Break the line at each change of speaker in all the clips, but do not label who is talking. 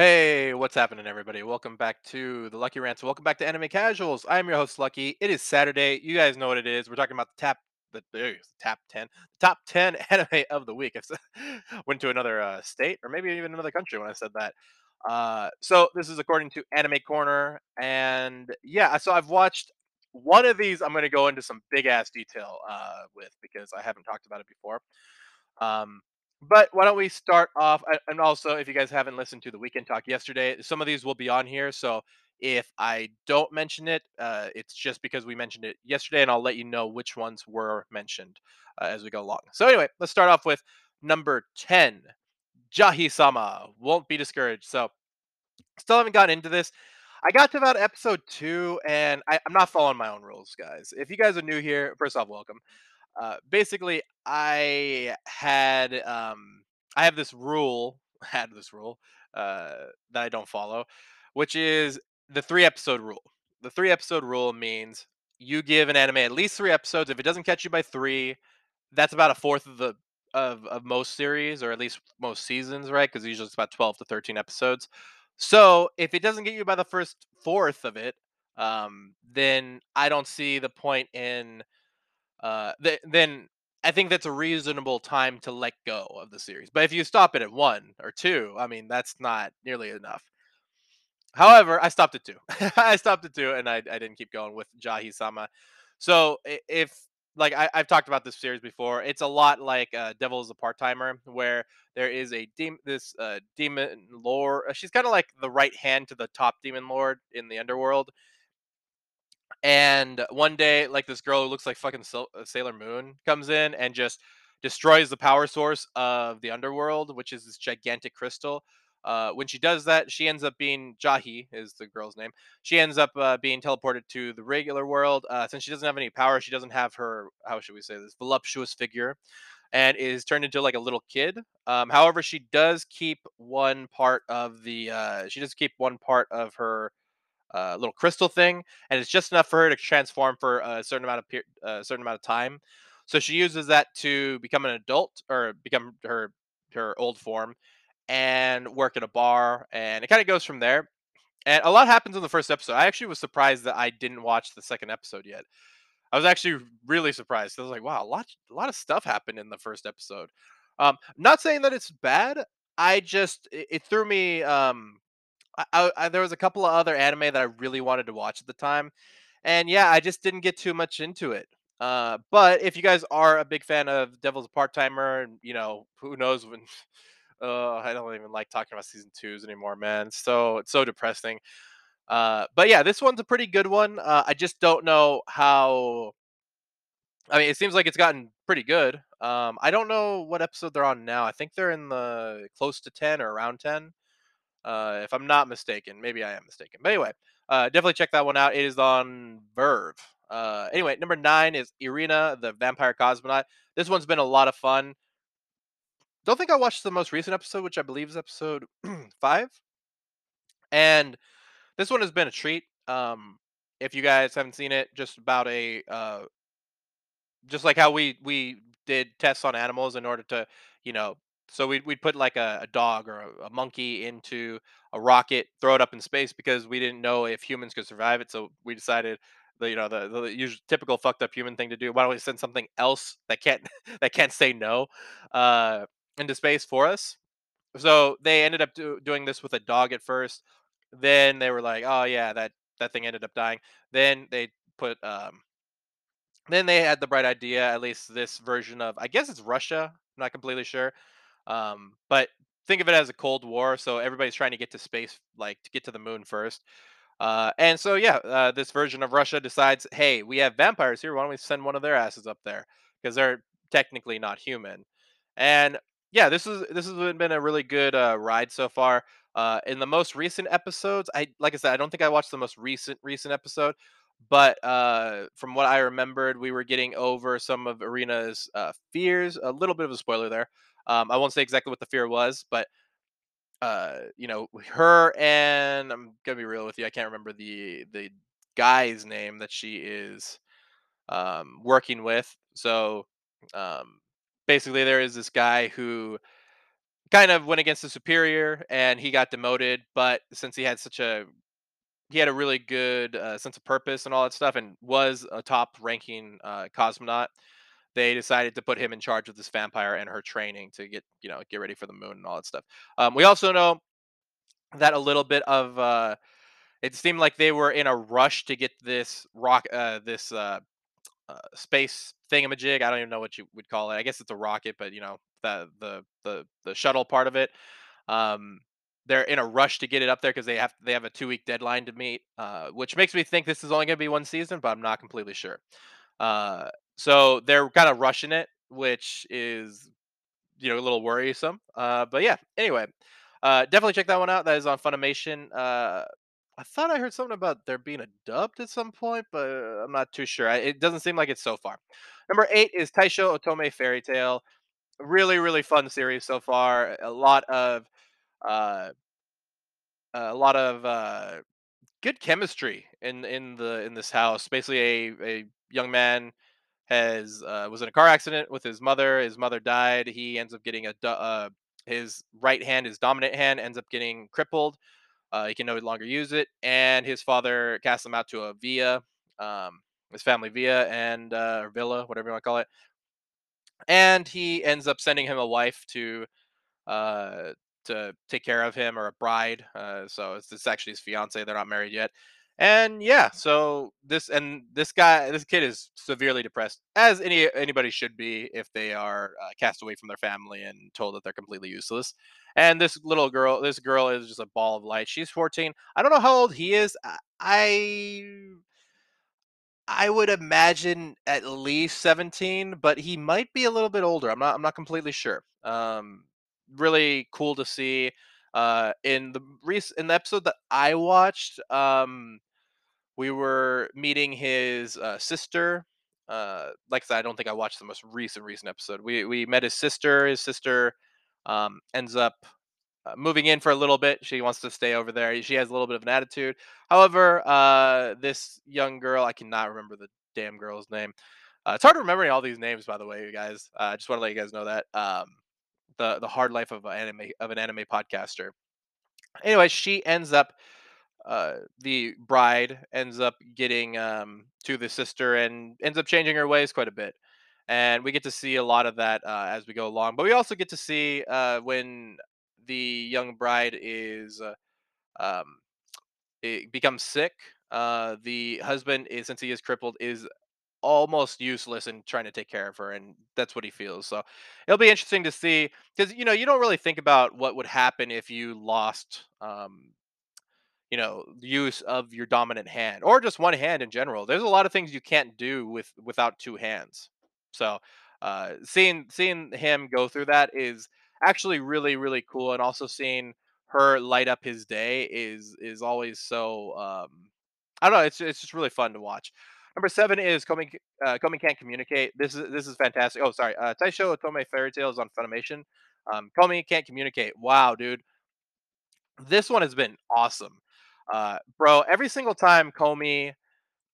Hey, what's happening, everybody? Welcome back to the Lucky Rants. Welcome back to Anime Casuals. I'm your host, Lucky. It is Saturday. You guys know what it is. We're talking about the tap, the, is, top ten, top ten anime of the week. I went to another uh, state, or maybe even another country when I said that. Uh, so this is according to Anime Corner, and yeah, so I've watched one of these. I'm going to go into some big ass detail uh, with because I haven't talked about it before. Um, but why don't we start off? And also, if you guys haven't listened to the weekend talk yesterday, some of these will be on here. So if I don't mention it, uh, it's just because we mentioned it yesterday, and I'll let you know which ones were mentioned uh, as we go along. So anyway, let's start off with number ten. Jahy Sama won't be discouraged. So still haven't gotten into this. I got to about episode two, and I, I'm not following my own rules, guys. If you guys are new here, first off, welcome. Uh, basically, I had um, I have this rule, had this rule uh, that I don't follow, which is the three episode rule. The three episode rule means you give an anime at least three episodes. If it doesn't catch you by three, that's about a fourth of the of, of most series or at least most seasons, right? Because usually it's about twelve to thirteen episodes. So if it doesn't get you by the first fourth of it, um, then I don't see the point in uh, th- then I think that's a reasonable time to let go of the series. But if you stop it at one or two, I mean, that's not nearly enough. However, I stopped at two. I stopped at two, and I, I didn't keep going with Jahy Sama. So if like I, I've talked about this series before, it's a lot like uh, Devil is a part timer, where there is a dem- this uh, demon lord. uh, She's kind of like the right hand to the top demon lord in the underworld, and one day, like this girl who looks like fucking uh, Sailor Moon comes in and just destroys the power source of the underworld, which is this gigantic crystal. Uh, when she does that, she ends up being Jahy is the girl's name. She ends up uh, being teleported to the regular world. Uh, since she doesn't have any power, she doesn't have her how should we say this voluptuous figure, and is turned into like a little kid. Um, however, she does keep one part of the uh, she does keep one part of her uh, little crystal thing, and it's just enough for her to transform for a certain amount of per- a certain amount of time. So she uses that to become an adult or become her her old form and work at a bar, and it kind of goes from there. And a lot happens in the first episode. I actually was surprised that I didn't watch the second episode yet. I was actually really surprised. I was like, wow, a lot a lot of stuff happened in the first episode. Um, not saying that it's bad. I just it, it threw me um I, I, there was a couple of other anime that I really wanted to watch at the time, and yeah, I just didn't get too much into it. Uh, but if you guys are a big fan of Devil's Part Timer, and you know who knows when, uh, I don't even like talking about season twos anymore, man. So it's so depressing. Uh, but yeah, this one's a pretty good one. Uh, I just don't know how. I mean, it seems like it's gotten pretty good. Um, I don't know what episode they're on now. I think they're in the close to ten or around ten uh, if I'm not mistaken. Maybe I am mistaken. But anyway, uh, definitely check that one out. It is on VRV. Uh, anyway, number nine is Irina, the Vampire Cosmonaut. This one's been a lot of fun. Don't think I watched the most recent episode, which I believe is episode five. And this one has been a treat. Um, if you guys haven't seen it, just about a uh, just like how we we did tests on animals in order to you know so we'd, we'd put like a, a dog or a, a monkey into a rocket throw it up in space because we didn't know if humans could survive it so we decided the you know the, the usual typical fucked up human thing to do why don't we send something else that can't that can't say no uh into space for us so they ended up do, doing this with a dog at first then they were like oh yeah that that thing ended up dying then they put um then they had the bright idea, at least this version of, I guess it's Russia. I'm not completely sure. Um, but think of it as a Cold War. So everybody's trying to get to space, like to get to the moon first. Uh, and so, yeah, uh, this version of Russia decides, hey, we have vampires here. Why don't we send one of their asses up there? Because they're technically not human. And yeah, this is this has been a really good uh, ride so far. Uh, in the most recent episodes, I like I said, I don't think I watched the most recent recent episode, but uh, from what I remembered, we were getting over some of Irina's uh, fears. A little bit of a spoiler there. Um, I won't say exactly what the fear was, but uh, you know, her and I'm gonna be real with you. I can't remember the the guy's name that she is um, working with. So um, basically, there is this guy who kind of went against the superior and he got demoted. But since he had such a he had a really good uh, sense of purpose and all that stuff, and was a top ranking uh, cosmonaut. They decided to put him in charge of this vampire and her training to get you know get ready for the moon and all that stuff. Um, we also know that a little bit of uh, it seemed like they were in a rush to get this rock uh, this uh, uh, space thingamajig. I don't even know what you would call it. I guess it's a rocket, but you know the the the the shuttle part of it. Um, they're in a rush to get it up there because they have they have a two week deadline to meet, uh, which makes me think this is only going to be one season, but I'm not completely sure. Uh, so they're kind of rushing it, which is you know a little worrisome. Uh, but yeah, anyway, uh, definitely check that one out. That is on Funimation. Uh, I thought I heard something about there being a dubbed at some point, but I'm not too sure. I, it doesn't seem like it's so far. Number eight is Taisho Otome Fairy Tale. Really, really fun series so far. A lot of uh, a lot of uh, good chemistry in in the in this house. Basically, a a young man has uh, was in a car accident with his mother. His mother died. He ends up getting a uh, his right hand, his dominant hand, ends up getting crippled. Uh, he can no longer use it, and his father casts him out to a villa, um, his family villa and uh, or villa, whatever you want to call it. And he ends up sending him a wife to uh, to take care of him or a bride. Uh, so it's, it's actually his fiance. They're not married yet. And yeah, so this and this guy, this kid is severely depressed, as any anybody should be if they are uh, cast away from their family and told that they're completely useless. And this little girl, this girl is just a ball of light. She's 14. I don't know how old he is. I I would imagine at least 17, but he might be a little bit older. I'm not I'm not completely sure. Um really cool to see uh in the rec- in the episode that I watched um we were meeting his uh, sister uh like I said I don't think I watched the most recent recent episode. We we met his sister. His sister um ends up uh, moving in for a little bit. She wants to stay over there. She has a little bit of an attitude. However, uh, this young girl, I cannot remember the damn girl's name. Uh, it's hard to remember all these names, by the way, you guys. Uh, I just want to let you guys know that um, the the hard life of an anime of an anime podcaster. Anyway, she ends up uh, the bride ends up getting um, to the sister and ends up changing her ways quite a bit. And we get to see a lot of that uh, as we go along. But we also get to see uh, when the young bride is uh, um, it becomes sick. Uh, the husband is, since he is crippled, is almost useless in trying to take care of her, and that's what he feels. So it'll be interesting to see because you know you don't really think about what would happen if you lost um, you know use of your dominant hand or just one hand in general there's a lot of things you can't do with without two hands. So uh seeing seeing him go through that is actually really really cool and also seeing her light up his day is is always so um i don't know it's it's just really fun to watch. Number seven is Komi uh Komi can't communicate. This is this is fantastic. Oh sorry uh taisho otome fairy tales on funimation. Um Komi can't communicate. Wow dude. This one has been awesome. Uh, bro, every single time Komi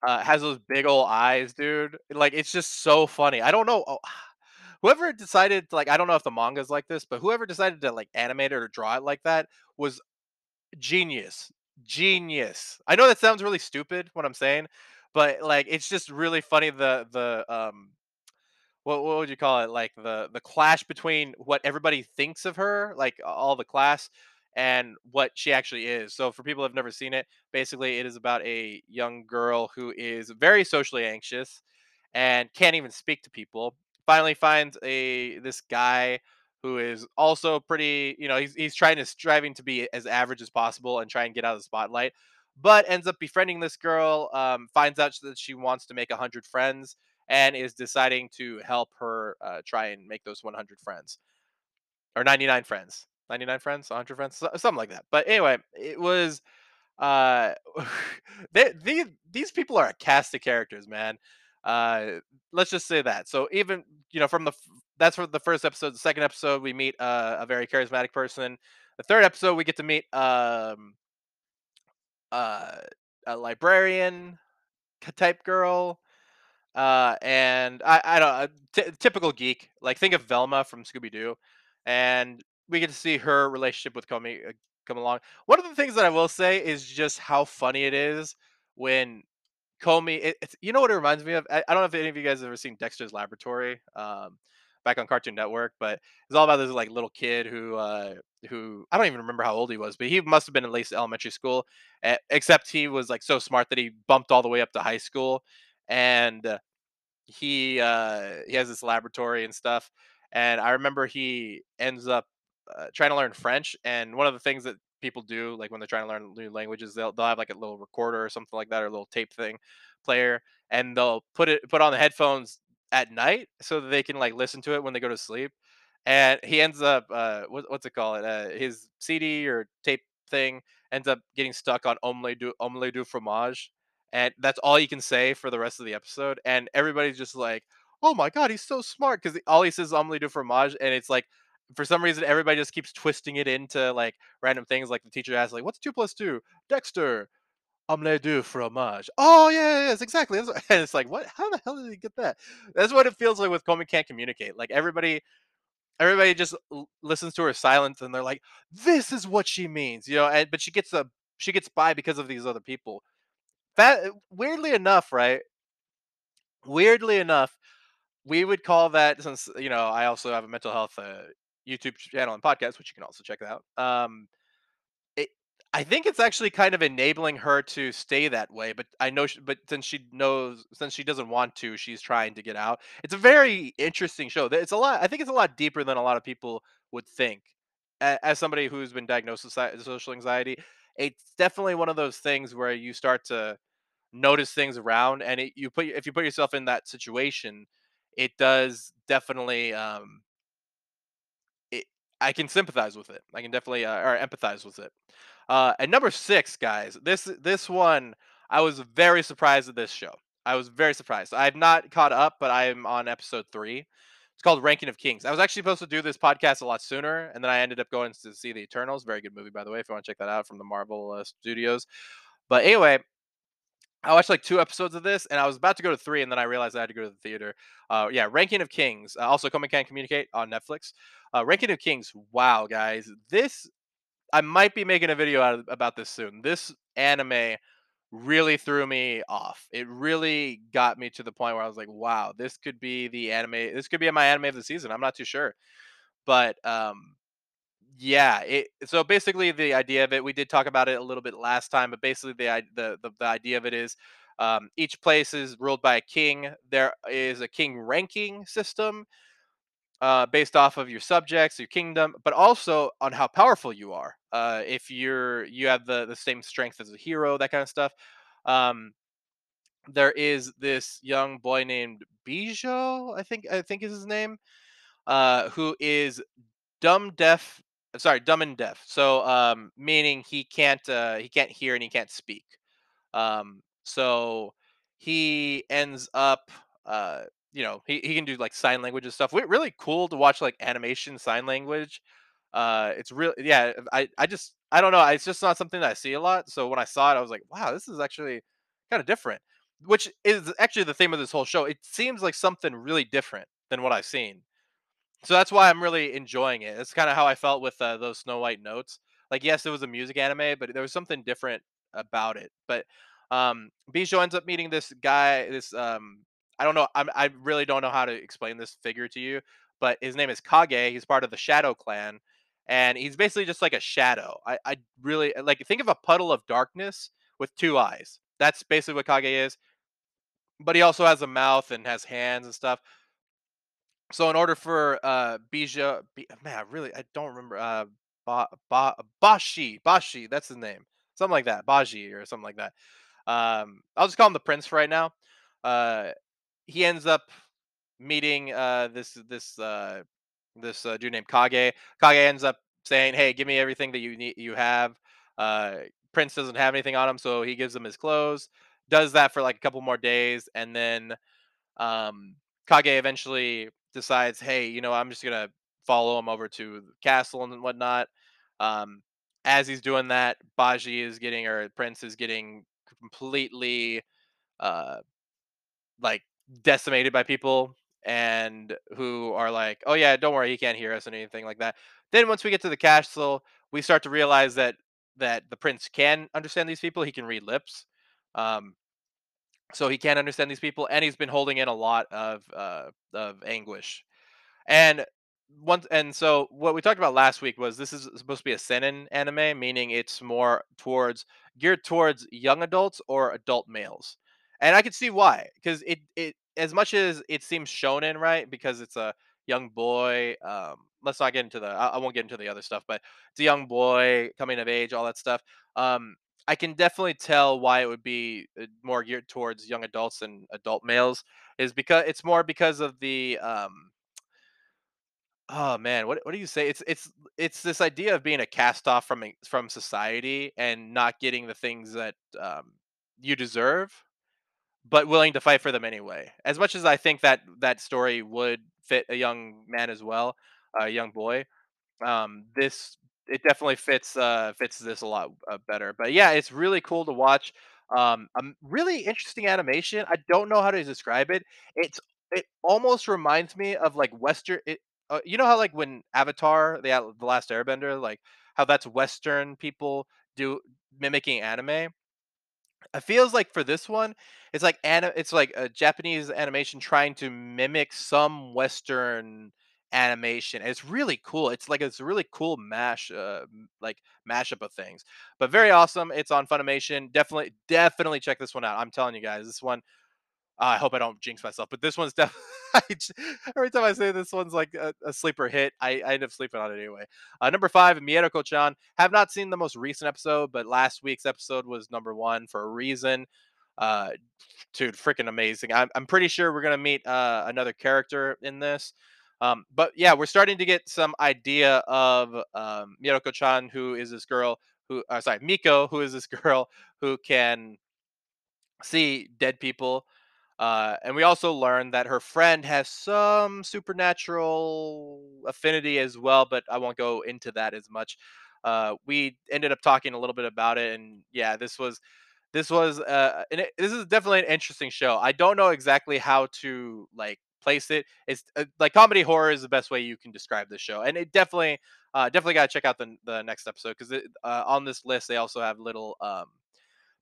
uh, has those big old eyes, dude, like it's just so funny. I don't know. Oh, whoever decided, like, I don't know if the manga's like this, but whoever decided to like animate it or draw it like that was genius. Genius. I know that sounds really stupid what I'm saying, but like it's just really funny the the um what what would you call it? Like the the clash between what everybody thinks of her, like all the class, and what she actually is. So for people who have never seen it, basically it is about a young girl who is very socially anxious and can't even speak to people. Finally finds a this guy who is also pretty, you know, he's he's trying to striving to be as average as possible and try and get out of the spotlight, but ends up befriending this girl, um, finds out that she wants to make 100 friends and is deciding to help her uh, try and make those 100 friends or 99 friends 99 friends 100 friends something like that but anyway it was uh they, these these people are a cast of characters man uh let's just say that so even you know from the that's for the first episode the second episode we meet uh, a very charismatic person the third episode we get to meet um uh a librarian type girl uh, and I, I don't uh, t- typical geek. Like think of Velma from Scooby Doo, and we get to see her relationship with Komi uh, come along. One of the things that I will say is just how funny it is when Komi. It, it's you know what it reminds me of. I, I don't know if any of you guys have ever seen Dexter's Laboratory, um, back on Cartoon Network, but it's all about this like little kid who uh, who I don't even remember how old he was, but he must have been at least elementary school. except he was like so smart that he bumped all the way up to high school, and uh, he uh he has this laboratory and stuff and i remember he ends up uh, trying to learn french and one of the things that people do like when they're trying to learn new languages they'll, they'll have like a little recorder or something like that or a little tape thing player and they'll put it put on the headphones at night so that they can like listen to it when they go to sleep and he ends up uh what, what's it called uh, his cd or tape thing ends up getting stuck on omelette du omelette du fromage and that's all he can say for the rest of the episode. And everybody's just like, "Oh my god, he's so smart!" Because all he says is "omelette du fromage," and it's like, for some reason, everybody just keeps twisting it into like random things. Like the teacher asks, "Like, what's two plus two? Dexter, omelette du fromage." Oh yeah, yes, exactly. And it's like, what? How the hell did he get that? That's what it feels like with Komi can't communicate. Like everybody, everybody just listens to her silence, and they're like, "This is what she means," you know. And but she gets a she gets by because of these other people that weirdly enough, right? Weirdly enough, we would call that since you know I also have a mental health uh, YouTube channel and podcast, which you can also check out. Um, it, I think it's actually kind of enabling her to stay that way, but I know, she, but since she knows, since she doesn't want to, she's trying to get out. It's a very interesting show. It's a lot. I think it's a lot deeper than a lot of people would think. As somebody who's been diagnosed with social anxiety, it's definitely one of those things where you start to notice things around and it, you put if you put yourself in that situation it does definitely um i can sympathize with it. I can definitely uh, or empathize with it. Uh and number six guys this this one i was very surprised at this show. I was very surprised. I've not caught up but i'm on episode three. It's called ranking of kings. I was actually supposed to do this podcast a lot sooner and then i ended up going to see the eternals. Very good movie by the way if you want to check that out from the marvel uh, studios. But anyway I watched like two episodes of this, and I was about to go to three, and then I realized I had to go to the theater. Uh, yeah, Ranking of Kings. Uh, also, Komi Can Communicate on Netflix. Uh, Ranking of Kings. Wow, guys, this I might be making a video out of, about this soon. This anime really threw me off. It really got me to the point where I was like, "Wow, this could be the anime. This could be my anime of the season." I'm not too sure, but um, yeah, it so basically the idea of it, we did talk about it a little bit last time, but basically the the the, the idea of it is um, each place is ruled by a king. There is a king ranking system uh, based off of your subjects, your kingdom, but also on how powerful you are. Uh, if you're you have the the same strength as a hero, that kind of stuff. Um, there is this young boy named Bijo, I think I think is his name, uh, who is dumb deaf sorry dumb and deaf. So um meaning he can't uh he can't hear and he can't speak. Um so he ends up uh you know he, he can do like sign language and stuff. Re- really cool to watch like animation sign language. Uh it's real yeah i i just i don't know it's just not something that i see a lot. So when i saw it i was like wow this is actually kind of different which is actually the theme of this whole show. It seems like something really different than what i've seen so that's why I'm really enjoying it. It's kind of how I felt with uh, those Snow White notes. Like, yes, it was a music anime, but there was something different about it. But um, Bijou ends up meeting this guy. This um, I don't know. I'm, I really don't know how to explain this figure to you, but his name is Kage. He's part of the Shadow Clan, and he's basically just like a shadow. I, I really like think of a puddle of darkness with two eyes. That's basically what Kage is. But he also has a mouth and has hands and stuff. So in order for uh Bija, B, man, I really I don't remember uh ba, ba, Bashi, Bashi, that's his name. Something like that, Baji or something like that. Um I'll just call him the prince for right now. Uh he ends up meeting uh this this uh this uh, dude named Kage. Kage ends up saying, "Hey, give me everything that you need you have." Uh Prince doesn't have anything on him, so he gives him his clothes. Does that for like a couple more days and then um, Kage eventually decides, hey, you know, I'm just gonna follow him over to the castle and whatnot. Um, as he's doing that, Baji is getting, or Prince is getting completely, uh, like decimated by people and who are like, oh yeah, don't worry, he can't hear us and anything like that. Then once we get to the castle, we start to realize that that the prince can understand these people. He can read lips. Um, so he can't understand these people, and he's been holding in a lot of uh, of anguish and once and so what we talked about last week was this is supposed to be a seinen anime, meaning it's more towards geared towards young adults or adult males. And I could see why, because it it as much as it seems shonen, right? Because it's a young boy. Um, let's not get into the. I, I won't get into the other stuff, but it's a young boy coming of age, all that stuff. Um, I can definitely tell why it would be uh, more geared towards young adults and adult males, is because it's more because of the um Oh man, what what do you say? It's it's it's this idea of being a cast off from from society and not getting the things that um, you deserve, but willing to fight for them anyway. As much as I think that that story would fit a young man as well, a young boy, um, this it definitely fits uh fits this a lot uh, better. But yeah, it's really cool to watch. Um, um, really interesting animation. I don't know how to describe it. It's it almost reminds me of like Western. It, uh, you know how like when Avatar, the the Last Airbender, like how that's Western people do mimicking anime. It feels like for this one, it's like ani- it's like a Japanese animation trying to mimic some Western animation. And it's really cool. It's like it's a really cool mash, uh, like mashup of things. But very awesome. It's on Funimation. Definitely, definitely check this one out. I'm telling you guys, this one uh, I hope I don't jinx myself, but this one's definitely every time I say this one's like a, a sleeper hit, I, I end up sleeping on it anyway. Uh, number five, Mieruko-chan. Have not seen the most recent episode, but last week's episode was number one for a reason. Uh, dude, freaking amazing. I'm, I'm pretty sure we're gonna meet uh, another character in this. Um, but yeah, we're starting to get some idea of um, Mieruko-chan, who is this girl who, uh, sorry, Miko, who is this girl who can see dead people uh, and we also learned that her friend has some supernatural affinity as well, but I won't go into that as much. Uh, we ended up talking a little bit about it, and yeah, this was this was uh, it, this is definitely an interesting show. I don't know exactly how to like place it. It's uh, like comedy horror is the best way you can describe this show, and it definitely uh, definitely got to check out the the next episode because uh, on this list they also have little um,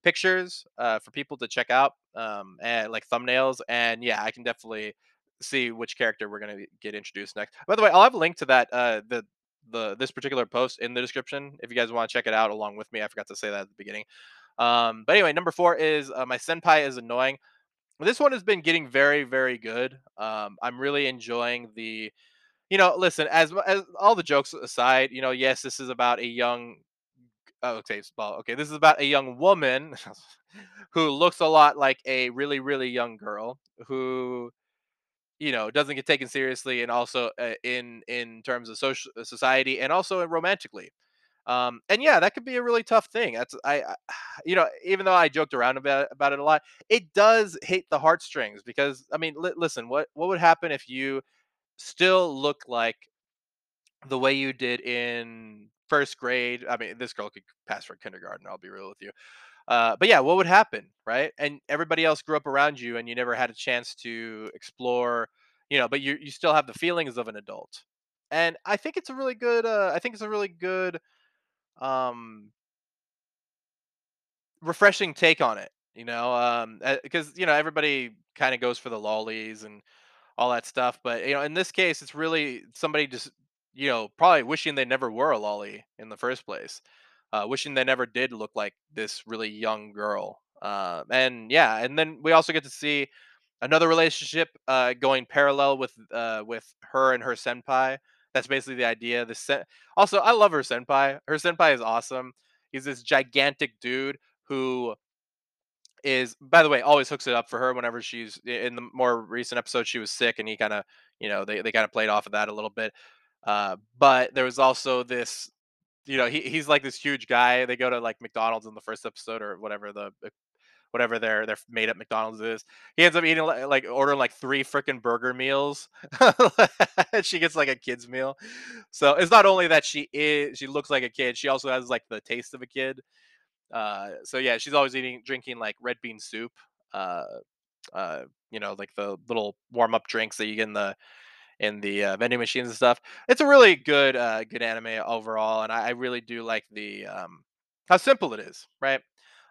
pictures uh, for people to check out um, and like thumbnails. And yeah, I can definitely see which character we're gonna get introduced next. By the way, I'll have a link to that uh, the the this particular post in the description if you guys want to check it out along with me. I forgot to say that at the beginning. Um, but anyway, number four is uh, my senpai is annoying. This one has been getting very very good. Um, I'm really enjoying the you know listen as as all the jokes aside you know yes this is about a young Oh, okay, well, okay. This is about a young woman who looks a lot like a really, really young girl who, you know, doesn't get taken seriously, and also uh, in in terms of social society, and also romantically. Um, and yeah, that could be a really tough thing. That's I, I, you know, even though I joked around about about it a lot, it does hit the heartstrings because I mean, li- listen, what what would happen if you still look like the way you did in first grade? I mean, this girl could pass for kindergarten. I'll be real with you uh, but yeah, what would happen, right? And everybody else grew up around you, and you never had a chance to explore, you know. But you you still have the feelings of an adult, and I think it's a really good. Uh, I think it's a really good, um, refreshing take on it. You know, um, because you know everybody kind of goes for the lolis and all that stuff. But you know, in this case, it's really somebody just you know probably wishing they never were a loli in the first place, uh, wishing they never did look like this really young girl. Uh, and yeah, and then we also get to see another relationship uh, going parallel with uh, with her and her senpai. That's basically the idea. The sen- also, I love her senpai. Her senpai is awesome. He's this gigantic dude who is by the way always hooks it up for her whenever she's in the more recent episode she was sick and he kind of you know they, they kind of played off of that a little bit uh, but there was also this you know he, he's like this huge guy they go to like mcdonald's in the first episode or whatever the whatever their their made up mcdonald's is he ends up eating li- like ordering like three freaking burger meals she gets like a kid's meal so it's not only that she is she looks like a kid she also has like the taste of a kid uh, so yeah, she's always eating, drinking like red bean soup. Uh, uh, you know, like the little warm up drinks that you get in the in the uh, vending machines and stuff. It's a really good uh, good anime overall, and I, I really do like the um, how simple it is, right?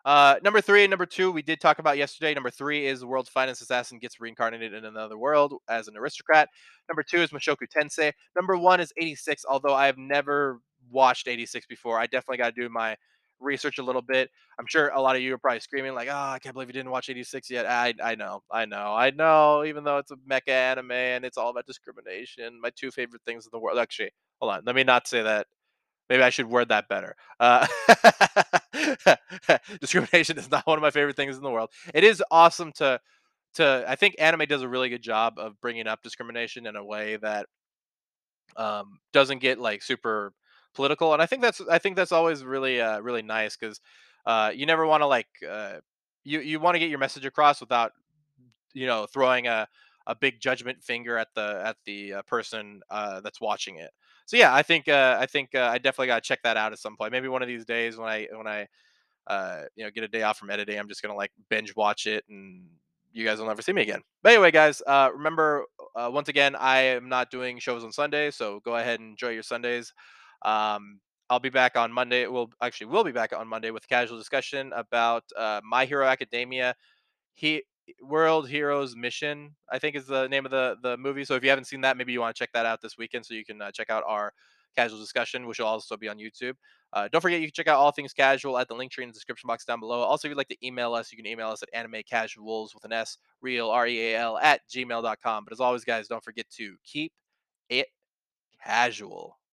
Uh, number three and number two, we did talk about yesterday. Number three is the world's finest assassin gets reincarnated in another world as an aristocrat. Number two is Mushoku Tensei. Number one is 86, although I have never watched 86 before. I definitely got to do my research a little bit. I'm sure a lot of you are probably screaming like, "Oh, I can't believe you didn't watch 86 yet." I I know, I know, I know. Even though it's a mecha anime and it's all about discrimination, my two favorite things in the world. Actually, hold on. Let me not say that Maybe I should word that better. Uh, discrimination is not one of my favorite things in the world. It is awesome to to. I think anime does a really good job of bringing up discrimination in a way that um, doesn't get like super political, and I think that's I think that's always really uh, really nice because uh, you never want to like uh, you you want to get your message across without you know throwing a a big judgment finger at the at the uh, person uh, that's watching it. So yeah, I think uh, I think uh, I definitely got to check that out at some point. Maybe one of these days when I when I uh, you know get a day off from editing, I'm just gonna like binge watch it, and you guys will never see me again. But anyway, guys, uh, remember once again, I am not doing shows on Sunday, so go ahead and enjoy your Sundays. Um, I'll be back on Monday. We'll actually we'll be back on Monday with casual discussion about My Hero Academia he World Heroes Mission, I think is the name of the the movie. So if you haven't seen that, maybe you want to check that out this weekend, so you can uh, check out our casual discussion, which will also be on YouTube. Uh, don't forget you can check out all things casual at the Linktree in the description box down below. Also, if you'd like to email us, you can email us at animecasuals with an S, real R E A L at gmail.com. But as always, guys, don't forget to keep it casual.